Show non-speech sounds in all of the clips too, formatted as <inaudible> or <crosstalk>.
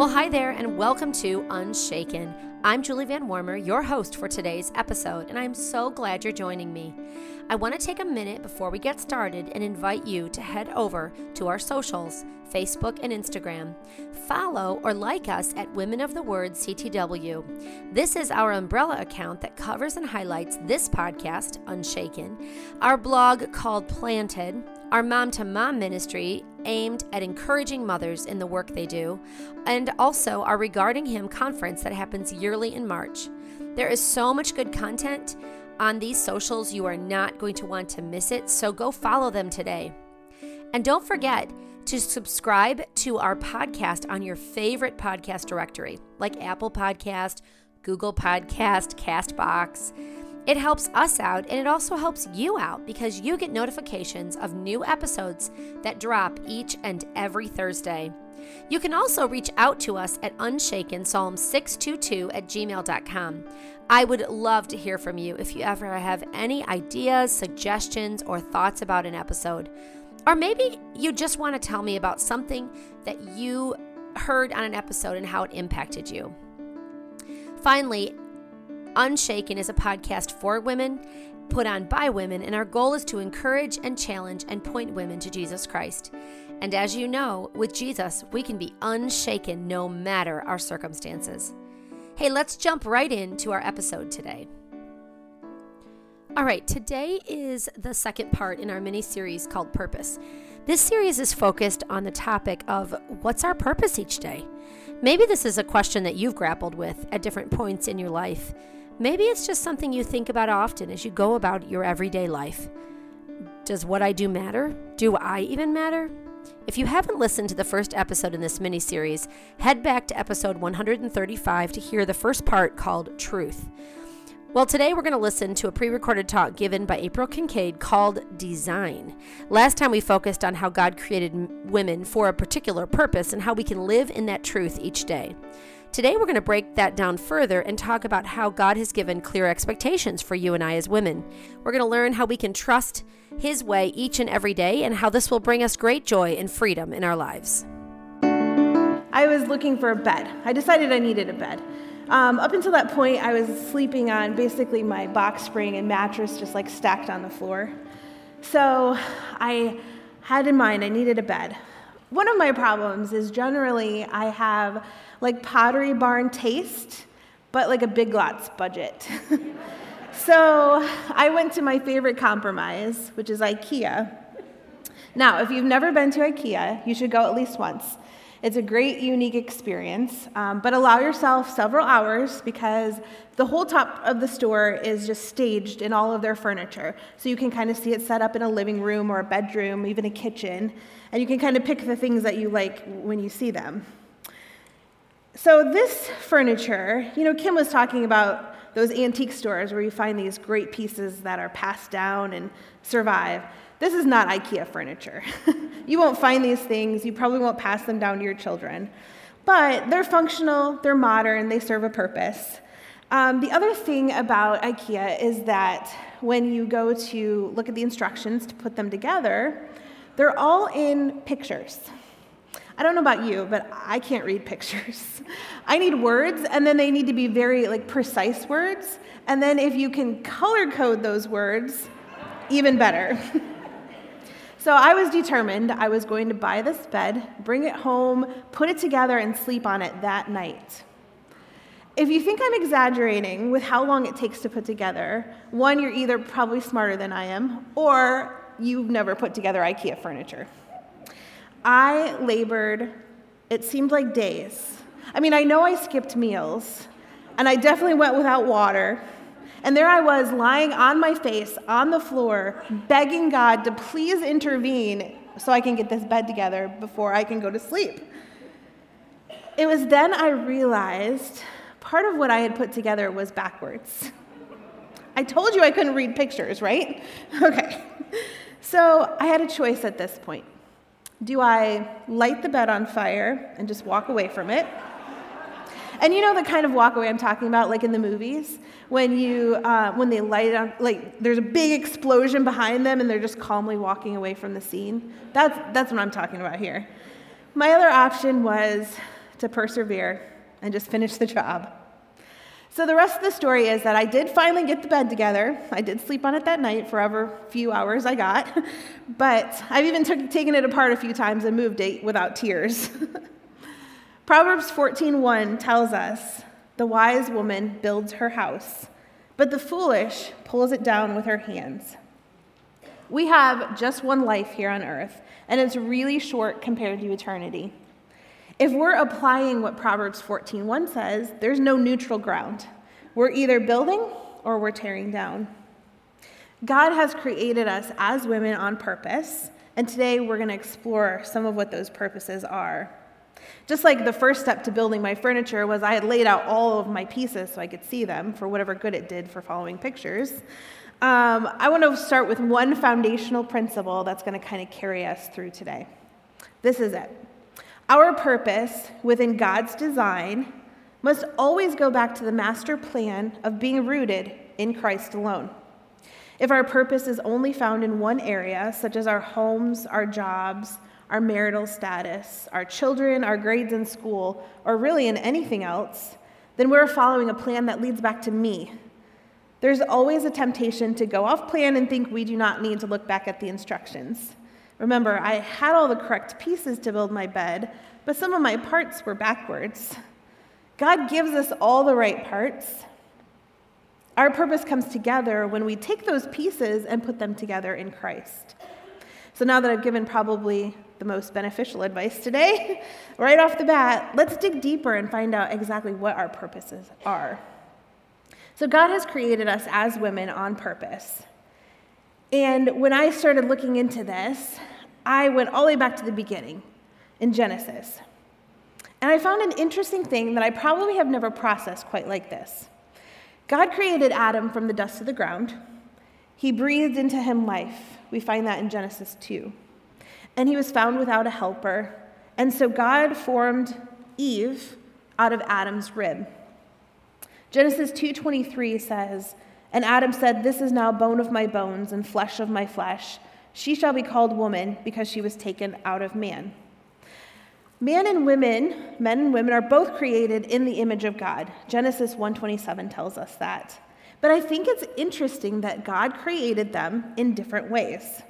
Well, hi there, and welcome to Unshaken. I'm Julie Van Warmer, your host for today's episode, and I'm so glad you're joining me. I want to take a minute before we get started and invite you to head over to our socials Facebook and Instagram. Follow or like us at Women of the Word CTW. This is our umbrella account that covers and highlights this podcast, Unshaken, our blog called Planted, our mom to mom ministry aimed at encouraging mothers in the work they do, and also our Regarding Him conference that happens yearly in March. There is so much good content on these socials, you are not going to want to miss it, so go follow them today. And don't forget to subscribe to our podcast on your favorite podcast directory, like Apple Podcast, Google Podcast, Castbox. It helps us out and it also helps you out because you get notifications of new episodes that drop each and every Thursday. You can also reach out to us at unshaken psalm 622 at gmail.com. I would love to hear from you if you ever have any ideas, suggestions, or thoughts about an episode. Or maybe you just want to tell me about something that you heard on an episode and how it impacted you. Finally, Unshaken is a podcast for women, put on by women, and our goal is to encourage and challenge and point women to Jesus Christ. And as you know, with Jesus, we can be unshaken no matter our circumstances. Hey, let's jump right into our episode today. All right, today is the second part in our mini series called Purpose. This series is focused on the topic of what's our purpose each day? Maybe this is a question that you've grappled with at different points in your life. Maybe it's just something you think about often as you go about your everyday life. Does what I do matter? Do I even matter? If you haven't listened to the first episode in this mini series, head back to episode 135 to hear the first part called Truth. Well, today we're going to listen to a pre recorded talk given by April Kincaid called Design. Last time we focused on how God created women for a particular purpose and how we can live in that truth each day. Today, we're going to break that down further and talk about how God has given clear expectations for you and I as women. We're going to learn how we can trust His way each and every day and how this will bring us great joy and freedom in our lives. I was looking for a bed. I decided I needed a bed. Um, up until that point, I was sleeping on basically my box spring and mattress just like stacked on the floor. So I had in mind I needed a bed. One of my problems is generally I have like Pottery Barn taste, but like a Big Lots budget. <laughs> so I went to my favorite compromise, which is IKEA. Now, if you've never been to IKEA, you should go at least once. It's a great, unique experience, um, but allow yourself several hours because the whole top of the store is just staged in all of their furniture. So you can kind of see it set up in a living room or a bedroom, even a kitchen, and you can kind of pick the things that you like when you see them. So, this furniture, you know, Kim was talking about those antique stores where you find these great pieces that are passed down and survive. This is not IKEA furniture. <laughs> you won't find these things, you probably won't pass them down to your children. But they're functional, they're modern, they serve a purpose. Um, the other thing about IKEA is that when you go to look at the instructions to put them together, they're all in pictures. I don't know about you, but I can't read pictures. <laughs> I need words, and then they need to be very like precise words. And then if you can color code those words, even better. <laughs> so I was determined I was going to buy this bed, bring it home, put it together, and sleep on it that night. If you think I'm exaggerating with how long it takes to put together, one, you're either probably smarter than I am, or you've never put together IKEA furniture. I labored, it seemed like days. I mean, I know I skipped meals, and I definitely went without water. And there I was lying on my face on the floor, begging God to please intervene so I can get this bed together before I can go to sleep. It was then I realized part of what I had put together was backwards. I told you I couldn't read pictures, right? <laughs> Okay. So I had a choice at this point. Do I light the bed on fire and just walk away from it? And you know the kind of walk away I'm talking about, like in the movies, when you uh, when they light on, like there's a big explosion behind them, and they're just calmly walking away from the scene. That's that's what I'm talking about here. My other option was to persevere and just finish the job. So the rest of the story is that I did finally get the bed together. I did sleep on it that night for however few hours I got, <laughs> but I've even took, taken it apart a few times and moved it without tears. <laughs> Proverbs 14:1 tells us, "The wise woman builds her house, but the foolish pulls it down with her hands." We have just one life here on earth, and it's really short compared to eternity. If we're applying what Proverbs 14:1 says, there's no neutral ground. We're either building or we're tearing down. God has created us as women on purpose, and today we're going to explore some of what those purposes are. Just like the first step to building my furniture was I had laid out all of my pieces so I could see them for whatever good it did for following pictures. Um, I want to start with one foundational principle that's going to kind of carry us through today. This is it our purpose within God's design must always go back to the master plan of being rooted in Christ alone. If our purpose is only found in one area, such as our homes, our jobs, our marital status, our children, our grades in school, or really in anything else, then we're following a plan that leads back to me. There's always a temptation to go off plan and think we do not need to look back at the instructions. Remember, I had all the correct pieces to build my bed, but some of my parts were backwards. God gives us all the right parts. Our purpose comes together when we take those pieces and put them together in Christ. So now that I've given probably the most beneficial advice today, <laughs> right off the bat, let's dig deeper and find out exactly what our purposes are. So, God has created us as women on purpose. And when I started looking into this, I went all the way back to the beginning in Genesis. And I found an interesting thing that I probably have never processed quite like this. God created Adam from the dust of the ground. He breathed into him life. We find that in Genesis 2. And he was found without a helper. And so God formed Eve out of Adam's rib. Genesis 2:23 says, and Adam said, This is now bone of my bones and flesh of my flesh. She shall be called woman because she was taken out of man. Man and women, men and women are both created in the image of God. Genesis 1:27 tells us that. But I think it's interesting that God created them in different ways.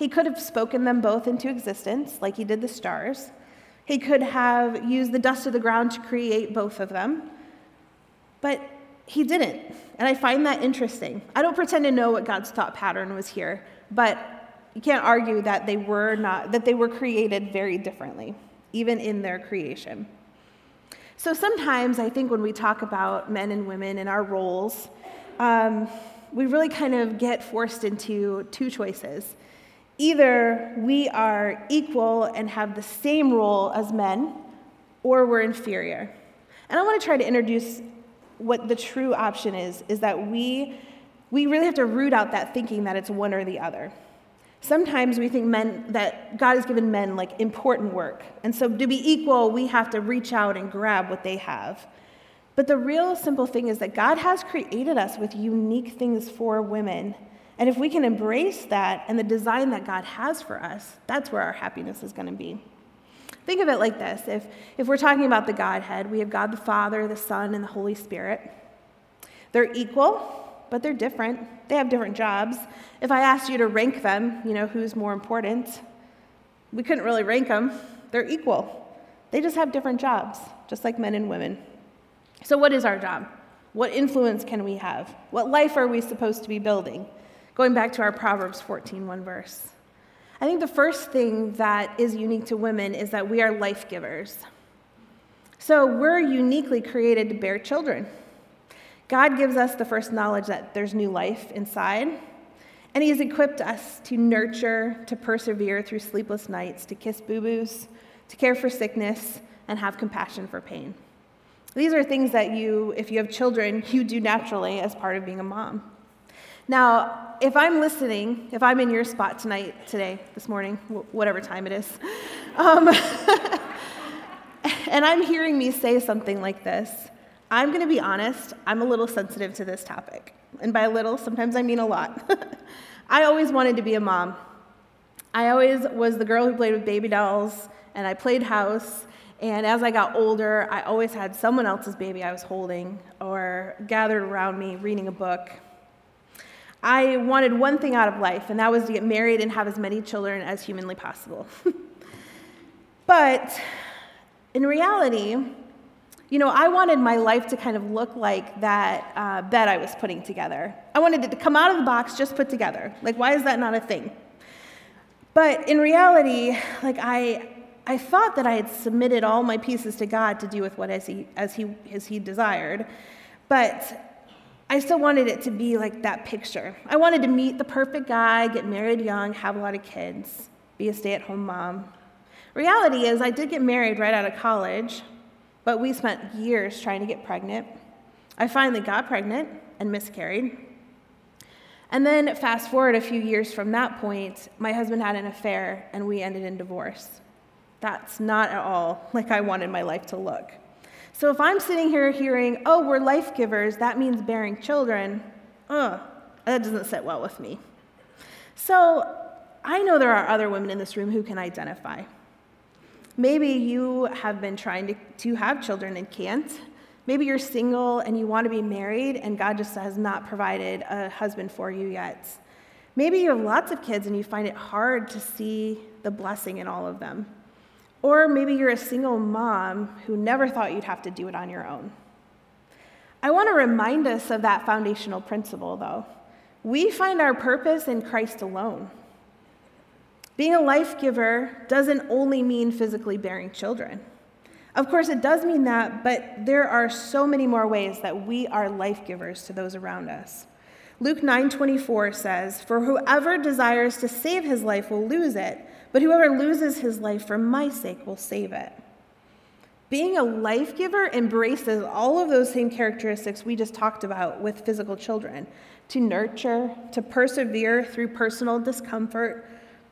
He could have spoken them both into existence like he did the stars. He could have used the dust of the ground to create both of them. But he didn't. And I find that interesting. I don't pretend to know what God's thought pattern was here, but you can't argue that they were not that they were created very differently, even in their creation. So sometimes I think when we talk about men and women and our roles, um, we really kind of get forced into two choices. Either we are equal and have the same role as men, or we're inferior. And I want to try to introduce what the true option is, is that we, we really have to root out that thinking that it's one or the other. Sometimes we think men that God has given men like important work. And so to be equal, we have to reach out and grab what they have. But the real simple thing is that God has created us with unique things for women. And if we can embrace that and the design that God has for us, that's where our happiness is going to be. Think of it like this if, if we're talking about the Godhead, we have God the Father, the Son, and the Holy Spirit. They're equal, but they're different. They have different jobs. If I asked you to rank them, you know, who's more important, we couldn't really rank them. They're equal. They just have different jobs, just like men and women. So, what is our job? What influence can we have? What life are we supposed to be building? Going back to our Proverbs 14, one verse. I think the first thing that is unique to women is that we are life givers. So we're uniquely created to bear children. God gives us the first knowledge that there's new life inside, and He has equipped us to nurture, to persevere through sleepless nights, to kiss boo boos, to care for sickness, and have compassion for pain. These are things that you, if you have children, <laughs> you do naturally as part of being a mom. Now, if I'm listening, if I'm in your spot tonight, today, this morning, whatever time it is, um, <laughs> and I'm hearing me say something like this, I'm going to be honest, I'm a little sensitive to this topic. And by little, sometimes I mean a lot. <laughs> I always wanted to be a mom. I always was the girl who played with baby dolls, and I played house, And as I got older, I always had someone else's baby I was holding or gathered around me reading a book. I wanted one thing out of life, and that was to get married and have as many children as humanly possible. <laughs> but in reality, you know, I wanted my life to kind of look like that uh, bed I was putting together. I wanted it to come out of the box just put together. Like, why is that not a thing? But in reality, like I, I thought that I had submitted all my pieces to God to do with what as he, as he, as he desired, but I still wanted it to be like that picture. I wanted to meet the perfect guy, get married young, have a lot of kids, be a stay at home mom. Reality is, I did get married right out of college, but we spent years trying to get pregnant. I finally got pregnant and miscarried. And then, fast forward a few years from that point, my husband had an affair and we ended in divorce. That's not at all like I wanted my life to look. So if I'm sitting here hearing, oh, we're life givers, that means bearing children, ugh, that doesn't sit well with me. So I know there are other women in this room who can identify. Maybe you have been trying to, to have children and can't. Maybe you're single and you want to be married and God just has not provided a husband for you yet. Maybe you have lots of kids and you find it hard to see the blessing in all of them. Or maybe you're a single mom who never thought you'd have to do it on your own. I want to remind us of that foundational principle, though. We find our purpose in Christ alone. Being a life giver doesn't only mean physically bearing children. Of course, it does mean that, but there are so many more ways that we are life givers to those around us. Luke 9:24 says, "For whoever desires to save his life will lose it, but whoever loses his life for my sake will save it. Being a life giver embraces all of those same characteristics we just talked about with physical children to nurture, to persevere through personal discomfort,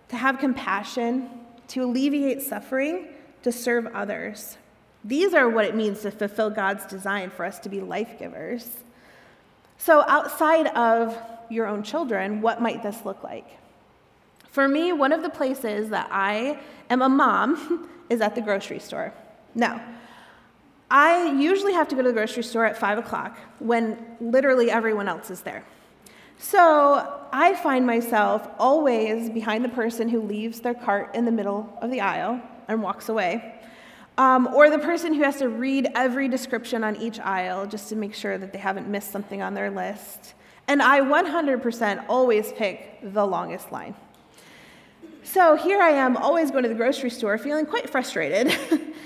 to have compassion, to alleviate suffering, to serve others. These are what it means to fulfill God's design for us to be life givers. So, outside of your own children, what might this look like? For me, one of the places that I am a mom <laughs> is at the grocery store. Now, I usually have to go to the grocery store at 5 o'clock when literally everyone else is there. So I find myself always behind the person who leaves their cart in the middle of the aisle and walks away, um, or the person who has to read every description on each aisle just to make sure that they haven't missed something on their list. And I 100% always pick the longest line. So here I am, always going to the grocery store, feeling quite frustrated.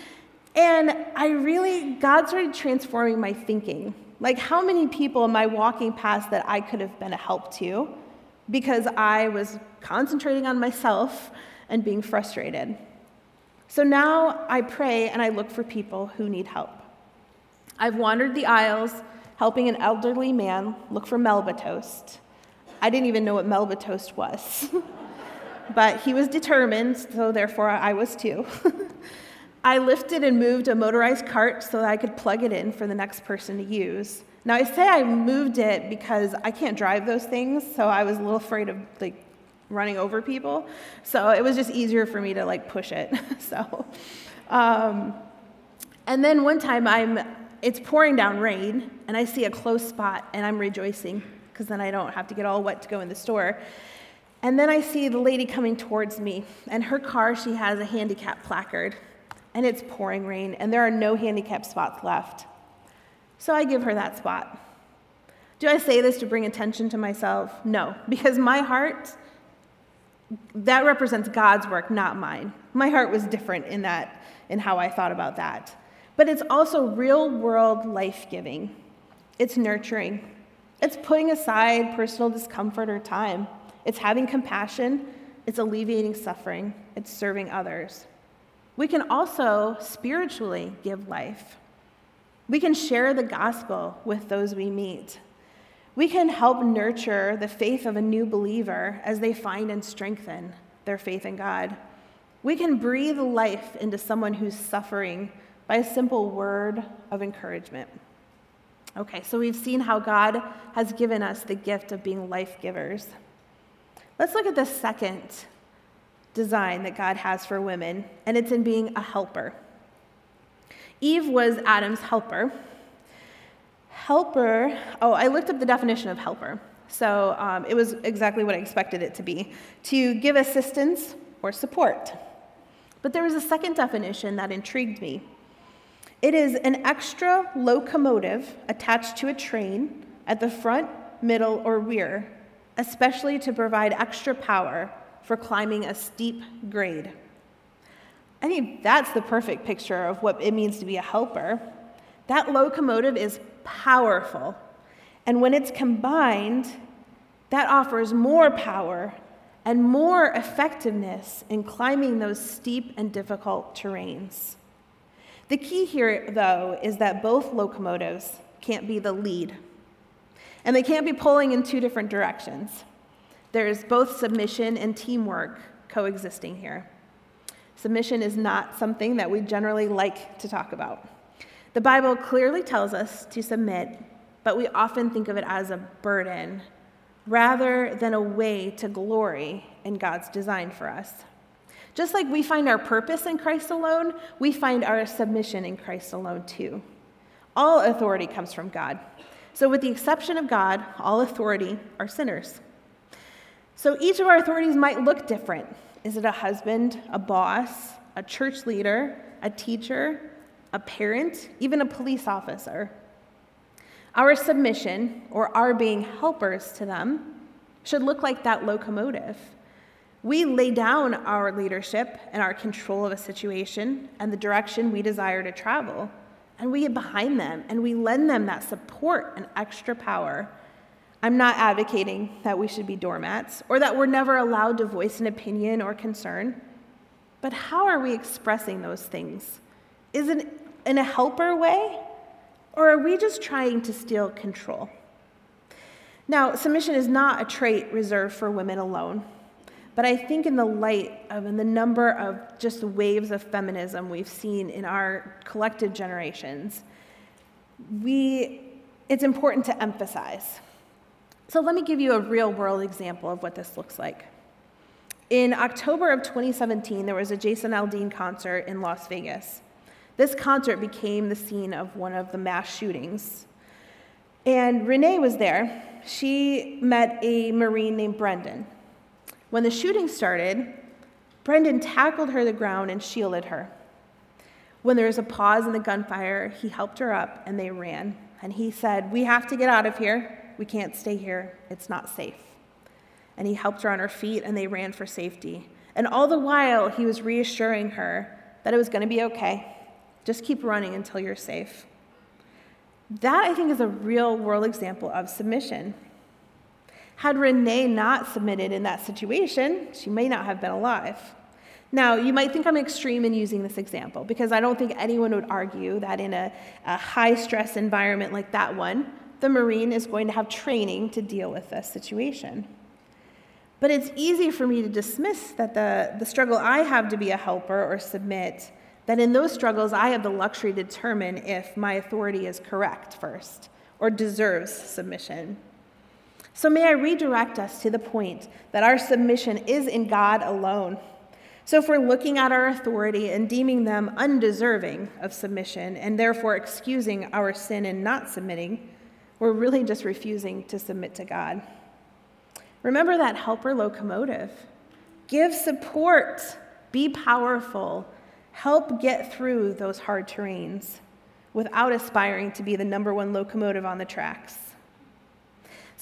<laughs> and I really, God started transforming my thinking. Like, how many people am I walking past that I could have been a help to because I was concentrating on myself and being frustrated? So now I pray and I look for people who need help. I've wandered the aisles helping an elderly man look for Melba toast. I didn't even know what Melba toast was. <laughs> but he was determined, so therefore I was too. <laughs> I lifted and moved a motorized cart so that I could plug it in for the next person to use. Now I say I moved it because I can't drive those things, so I was a little afraid of like running over people. So it was just easier for me to like push it. <laughs> so, um, and then one time I'm, it's pouring down rain, and I see a close spot, and I'm rejoicing because then I don't have to get all wet to go in the store. And then I see the lady coming towards me, and her car, she has a handicap placard, and it's pouring rain, and there are no handicap spots left. So I give her that spot. Do I say this to bring attention to myself? No, because my heart, that represents God's work, not mine. My heart was different in that, in how I thought about that. But it's also real world life giving, it's nurturing, it's putting aside personal discomfort or time. It's having compassion, it's alleviating suffering, it's serving others. We can also spiritually give life. We can share the gospel with those we meet. We can help nurture the faith of a new believer as they find and strengthen their faith in God. We can breathe life into someone who's suffering by a simple word of encouragement. Okay, so we've seen how God has given us the gift of being life givers. Let's look at the second design that God has for women, and it's in being a helper. Eve was Adam's helper. Helper, oh, I looked up the definition of helper. So um, it was exactly what I expected it to be to give assistance or support. But there was a second definition that intrigued me. It is an extra locomotive attached to a train at the front, middle, or rear, especially to provide extra power for climbing a steep grade. I think that's the perfect picture of what it means to be a helper. That locomotive is powerful. And when it's combined, that offers more power and more effectiveness in climbing those steep and difficult terrains. The key here, though, is that both locomotives can't be the lead, and they can't be pulling in two different directions. There's both submission and teamwork coexisting here. Submission is not something that we generally like to talk about. The Bible clearly tells us to submit, but we often think of it as a burden rather than a way to glory in God's design for us. Just like we find our purpose in Christ alone, we find our submission in Christ alone too. All authority comes from God. So, with the exception of God, all authority are sinners. So, each of our authorities might look different. Is it a husband, a boss, a church leader, a teacher, a parent, even a police officer? Our submission, or our being helpers to them, should look like that locomotive. We lay down our leadership and our control of a situation and the direction we desire to travel, and we get behind them and we lend them that support and extra power. I'm not advocating that we should be doormats or that we're never allowed to voice an opinion or concern, but how are we expressing those things? Is it in a helper way or are we just trying to steal control? Now, submission is not a trait reserved for women alone. But I think, in the light of and the number of just waves of feminism we've seen in our collective generations, we, it's important to emphasize. So, let me give you a real world example of what this looks like. In October of 2017, there was a Jason Aldean concert in Las Vegas. This concert became the scene of one of the mass shootings. And Renee was there. She met a Marine named Brendan. When the shooting started, Brendan tackled her to the ground and shielded her. When there was a pause in the gunfire, he helped her up and they ran. And he said, We have to get out of here. We can't stay here. It's not safe. And he helped her on her feet and they ran for safety. And all the while, he was reassuring her that it was going to be okay. Just keep running until you're safe. That, I think, is a real world example of submission. Had Renee not submitted in that situation, she may not have been alive. Now, you might think I'm extreme in using this example because I don't think anyone would argue that in a, a high stress environment like that one, the Marine is going to have training to deal with this situation. But it's easy for me to dismiss that the, the struggle I have to be a helper or submit that in those struggles, I have the luxury to determine if my authority is correct first or deserves submission. So, may I redirect us to the point that our submission is in God alone. So, if we're looking at our authority and deeming them undeserving of submission and therefore excusing our sin and not submitting, we're really just refusing to submit to God. Remember that helper locomotive. Give support, be powerful, help get through those hard terrains without aspiring to be the number one locomotive on the tracks.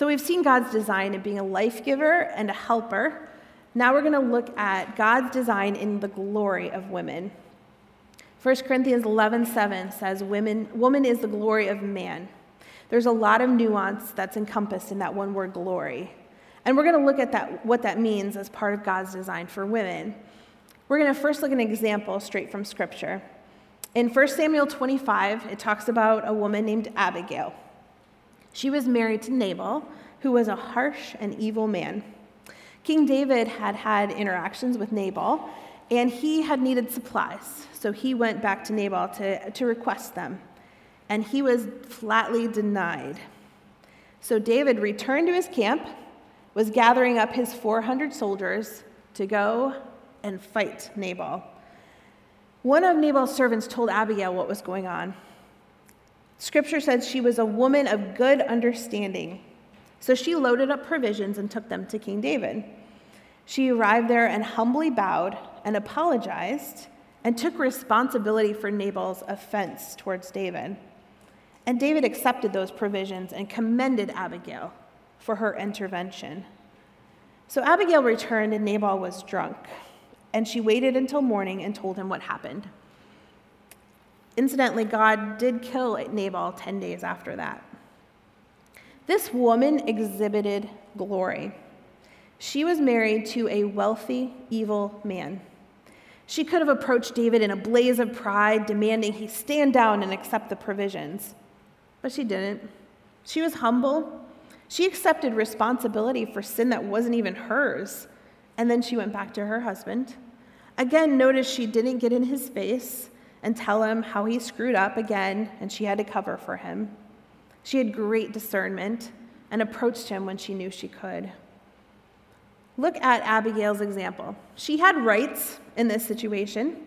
So we've seen God's design in being a life giver and a helper. Now we're going to look at God's design in the glory of women. 1 Corinthians 11 7 says, Women, Woman is the glory of man. There's a lot of nuance that's encompassed in that one word glory. And we're going to look at that, what that means as part of God's design for women. We're going to first look at an example straight from Scripture. In 1 Samuel 25, it talks about a woman named Abigail. She was married to Nabal, who was a harsh and evil man. King David had had interactions with Nabal, and he had needed supplies. So he went back to Nabal to, to request them, and he was flatly denied. So David returned to his camp, was gathering up his 400 soldiers to go and fight Nabal. One of Nabal's servants told Abigail what was going on. Scripture says she was a woman of good understanding. So she loaded up provisions and took them to King David. She arrived there and humbly bowed and apologized and took responsibility for Nabal's offense towards David. And David accepted those provisions and commended Abigail for her intervention. So Abigail returned, and Nabal was drunk, and she waited until morning and told him what happened. Incidentally, God did kill Nabal 10 days after that. This woman exhibited glory. She was married to a wealthy, evil man. She could have approached David in a blaze of pride, demanding he stand down and accept the provisions. But she didn't. She was humble. She accepted responsibility for sin that wasn't even hers. And then she went back to her husband. Again, notice she didn't get in his face and tell him how he screwed up again, and she had to cover for him. She had great discernment and approached him when she knew she could. Look at Abigail's example. She had rights in this situation.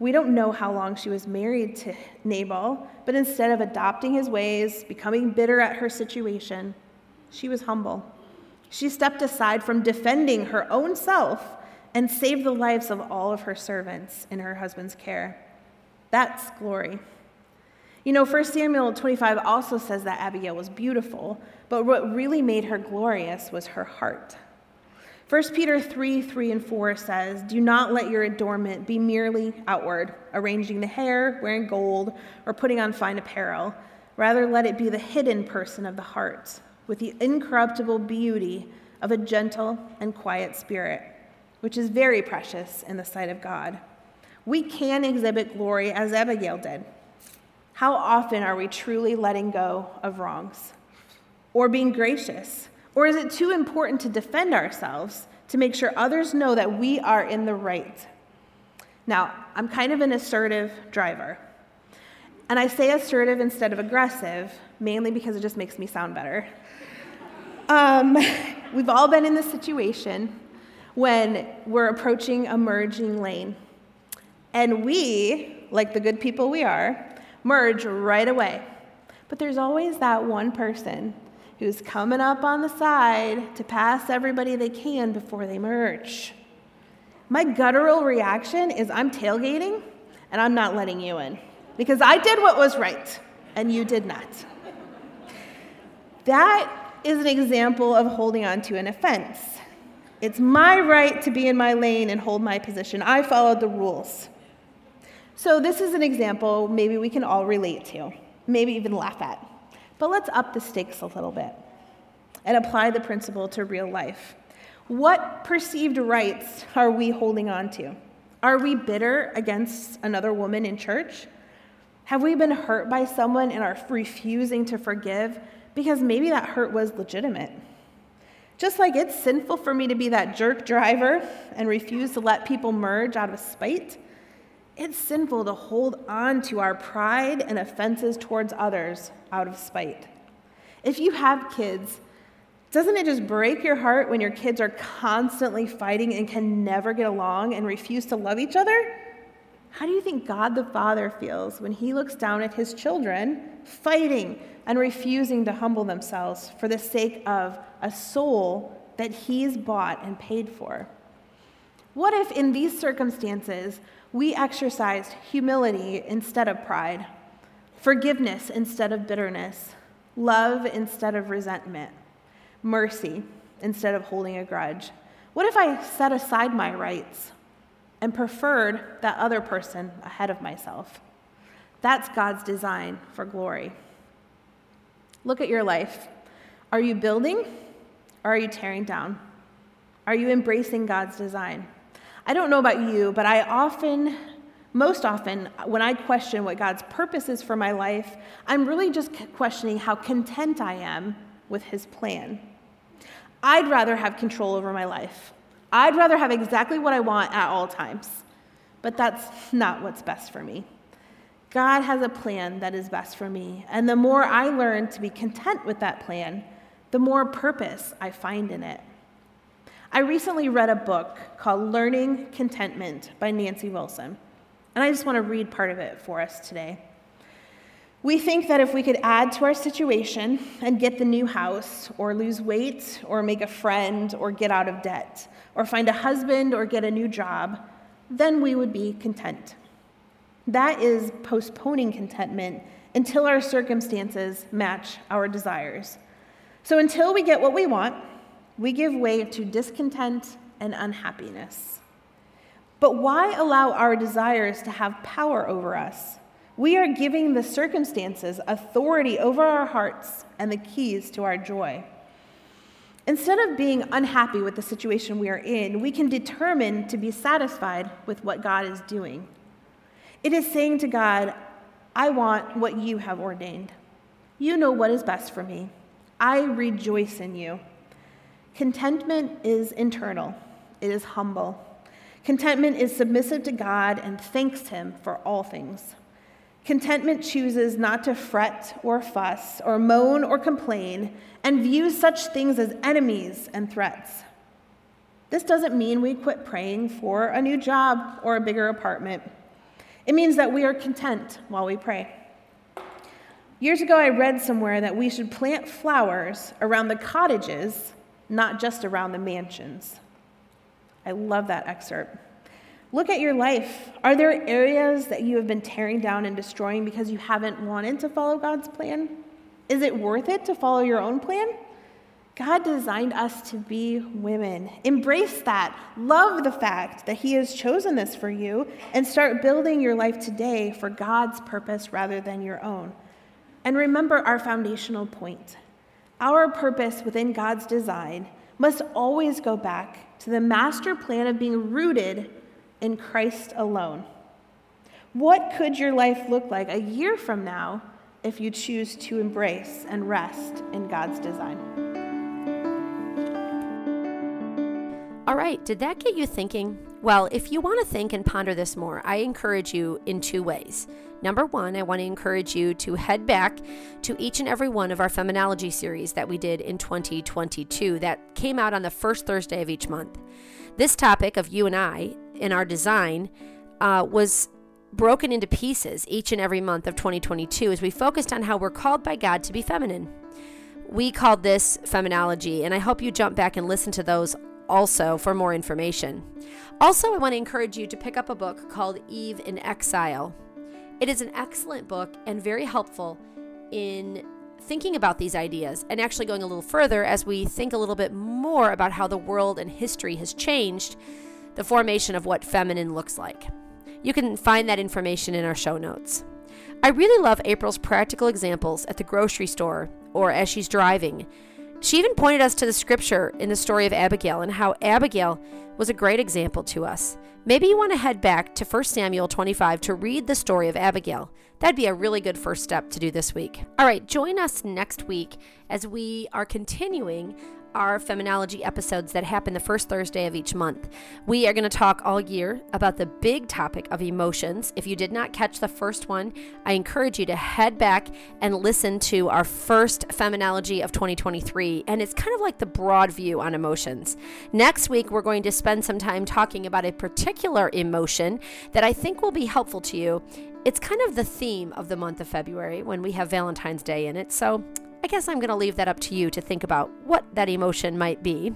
We don't know how long she was married to Nabal, but instead of adopting his ways, becoming bitter at her situation, she was humble. She stepped aside from defending her own self and saved the lives of all of her servants in her husband's care. That's glory. You know, 1 Samuel 25 also says that Abigail was beautiful, but what really made her glorious was her heart. 1 Peter 3 3 and 4 says, Do not let your adornment be merely outward, arranging the hair, wearing gold, or putting on fine apparel. Rather, let it be the hidden person of the heart, with the incorruptible beauty of a gentle and quiet spirit, which is very precious in the sight of God. We can exhibit glory as Abigail did. How often are we truly letting go of wrongs? Or being gracious? Or is it too important to defend ourselves to make sure others know that we are in the right? Now, I'm kind of an assertive driver. And I say assertive instead of aggressive, mainly because it just makes me sound better. Um, <laughs> we've all been in this situation when we're approaching a merging lane. And we, like the good people we are, merge right away. But there's always that one person who's coming up on the side to pass everybody they can before they merge. My guttural reaction is I'm tailgating and I'm not letting you in because I did what was right and you did not. That is an example of holding on to an offense. It's my right to be in my lane and hold my position. I followed the rules. So, this is an example maybe we can all relate to, maybe even laugh at. But let's up the stakes a little bit and apply the principle to real life. What perceived rights are we holding on to? Are we bitter against another woman in church? Have we been hurt by someone and are refusing to forgive because maybe that hurt was legitimate? Just like it's sinful for me to be that jerk driver and refuse to let people merge out of spite, it's sinful to hold on to our pride and offenses towards others out of spite. If you have kids, doesn't it just break your heart when your kids are constantly fighting and can never get along and refuse to love each other? How do you think God the Father feels when he looks down at his children fighting and refusing to humble themselves for the sake of a soul that he's bought and paid for? What if, in these circumstances, we exercised humility instead of pride, forgiveness instead of bitterness, love instead of resentment, mercy instead of holding a grudge? What if I set aside my rights and preferred that other person ahead of myself? That's God's design for glory. Look at your life. Are you building or are you tearing down? Are you embracing God's design? I don't know about you, but I often, most often, when I question what God's purpose is for my life, I'm really just questioning how content I am with His plan. I'd rather have control over my life. I'd rather have exactly what I want at all times. But that's not what's best for me. God has a plan that is best for me. And the more I learn to be content with that plan, the more purpose I find in it. I recently read a book called Learning Contentment by Nancy Wilson. And I just want to read part of it for us today. We think that if we could add to our situation and get the new house, or lose weight, or make a friend, or get out of debt, or find a husband, or get a new job, then we would be content. That is postponing contentment until our circumstances match our desires. So until we get what we want, we give way to discontent and unhappiness. But why allow our desires to have power over us? We are giving the circumstances authority over our hearts and the keys to our joy. Instead of being unhappy with the situation we are in, we can determine to be satisfied with what God is doing. It is saying to God, I want what you have ordained. You know what is best for me. I rejoice in you. Contentment is internal, it is humble. Contentment is submissive to God and thanks Him for all things. Contentment chooses not to fret or fuss or moan or complain and views such things as enemies and threats. This doesn't mean we quit praying for a new job or a bigger apartment. It means that we are content while we pray. Years ago, I read somewhere that we should plant flowers around the cottages, not just around the mansions. I love that excerpt. Look at your life. Are there areas that you have been tearing down and destroying because you haven't wanted to follow God's plan? Is it worth it to follow your own plan? God designed us to be women. Embrace that. Love the fact that He has chosen this for you and start building your life today for God's purpose rather than your own. And remember our foundational point our purpose within God's design must always go back to the master plan of being rooted in Christ alone. What could your life look like a year from now if you choose to embrace and rest in God's design? All right, did that get you thinking? Well, if you want to think and ponder this more, I encourage you in two ways. Number one, I want to encourage you to head back to each and every one of our Feminology series that we did in 2022 that came out on the first Thursday of each month. This topic of you and I in our design uh, was broken into pieces each and every month of 2022 as we focused on how we're called by God to be feminine. We called this Feminology, and I hope you jump back and listen to those also for more information. Also, I want to encourage you to pick up a book called Eve in Exile. It is an excellent book and very helpful in thinking about these ideas and actually going a little further as we think a little bit more about how the world and history has changed the formation of what feminine looks like. You can find that information in our show notes. I really love April's practical examples at the grocery store or as she's driving. She even pointed us to the scripture in the story of Abigail and how Abigail was a great example to us. Maybe you want to head back to 1 Samuel 25 to read the story of Abigail. That'd be a really good first step to do this week. All right, join us next week as we are continuing our Feminology episodes that happen the first Thursday of each month. We are going to talk all year about the big topic of emotions. If you did not catch the first one, I encourage you to head back and listen to our first Feminology of 2023. And it's kind of like the broad view on emotions. Next week, we're going to spend some time talking about a particular emotion that I think will be helpful to you. It's kind of the theme of the month of February when we have Valentine's Day in it. So, I guess I'm going to leave that up to you to think about what that emotion might be.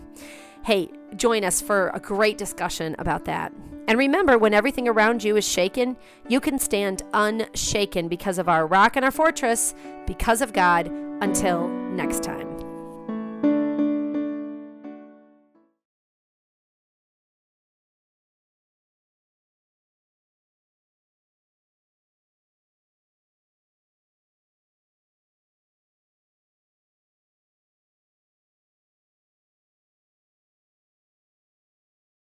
Hey, join us for a great discussion about that. And remember, when everything around you is shaken, you can stand unshaken because of our rock and our fortress, because of God. Until next time.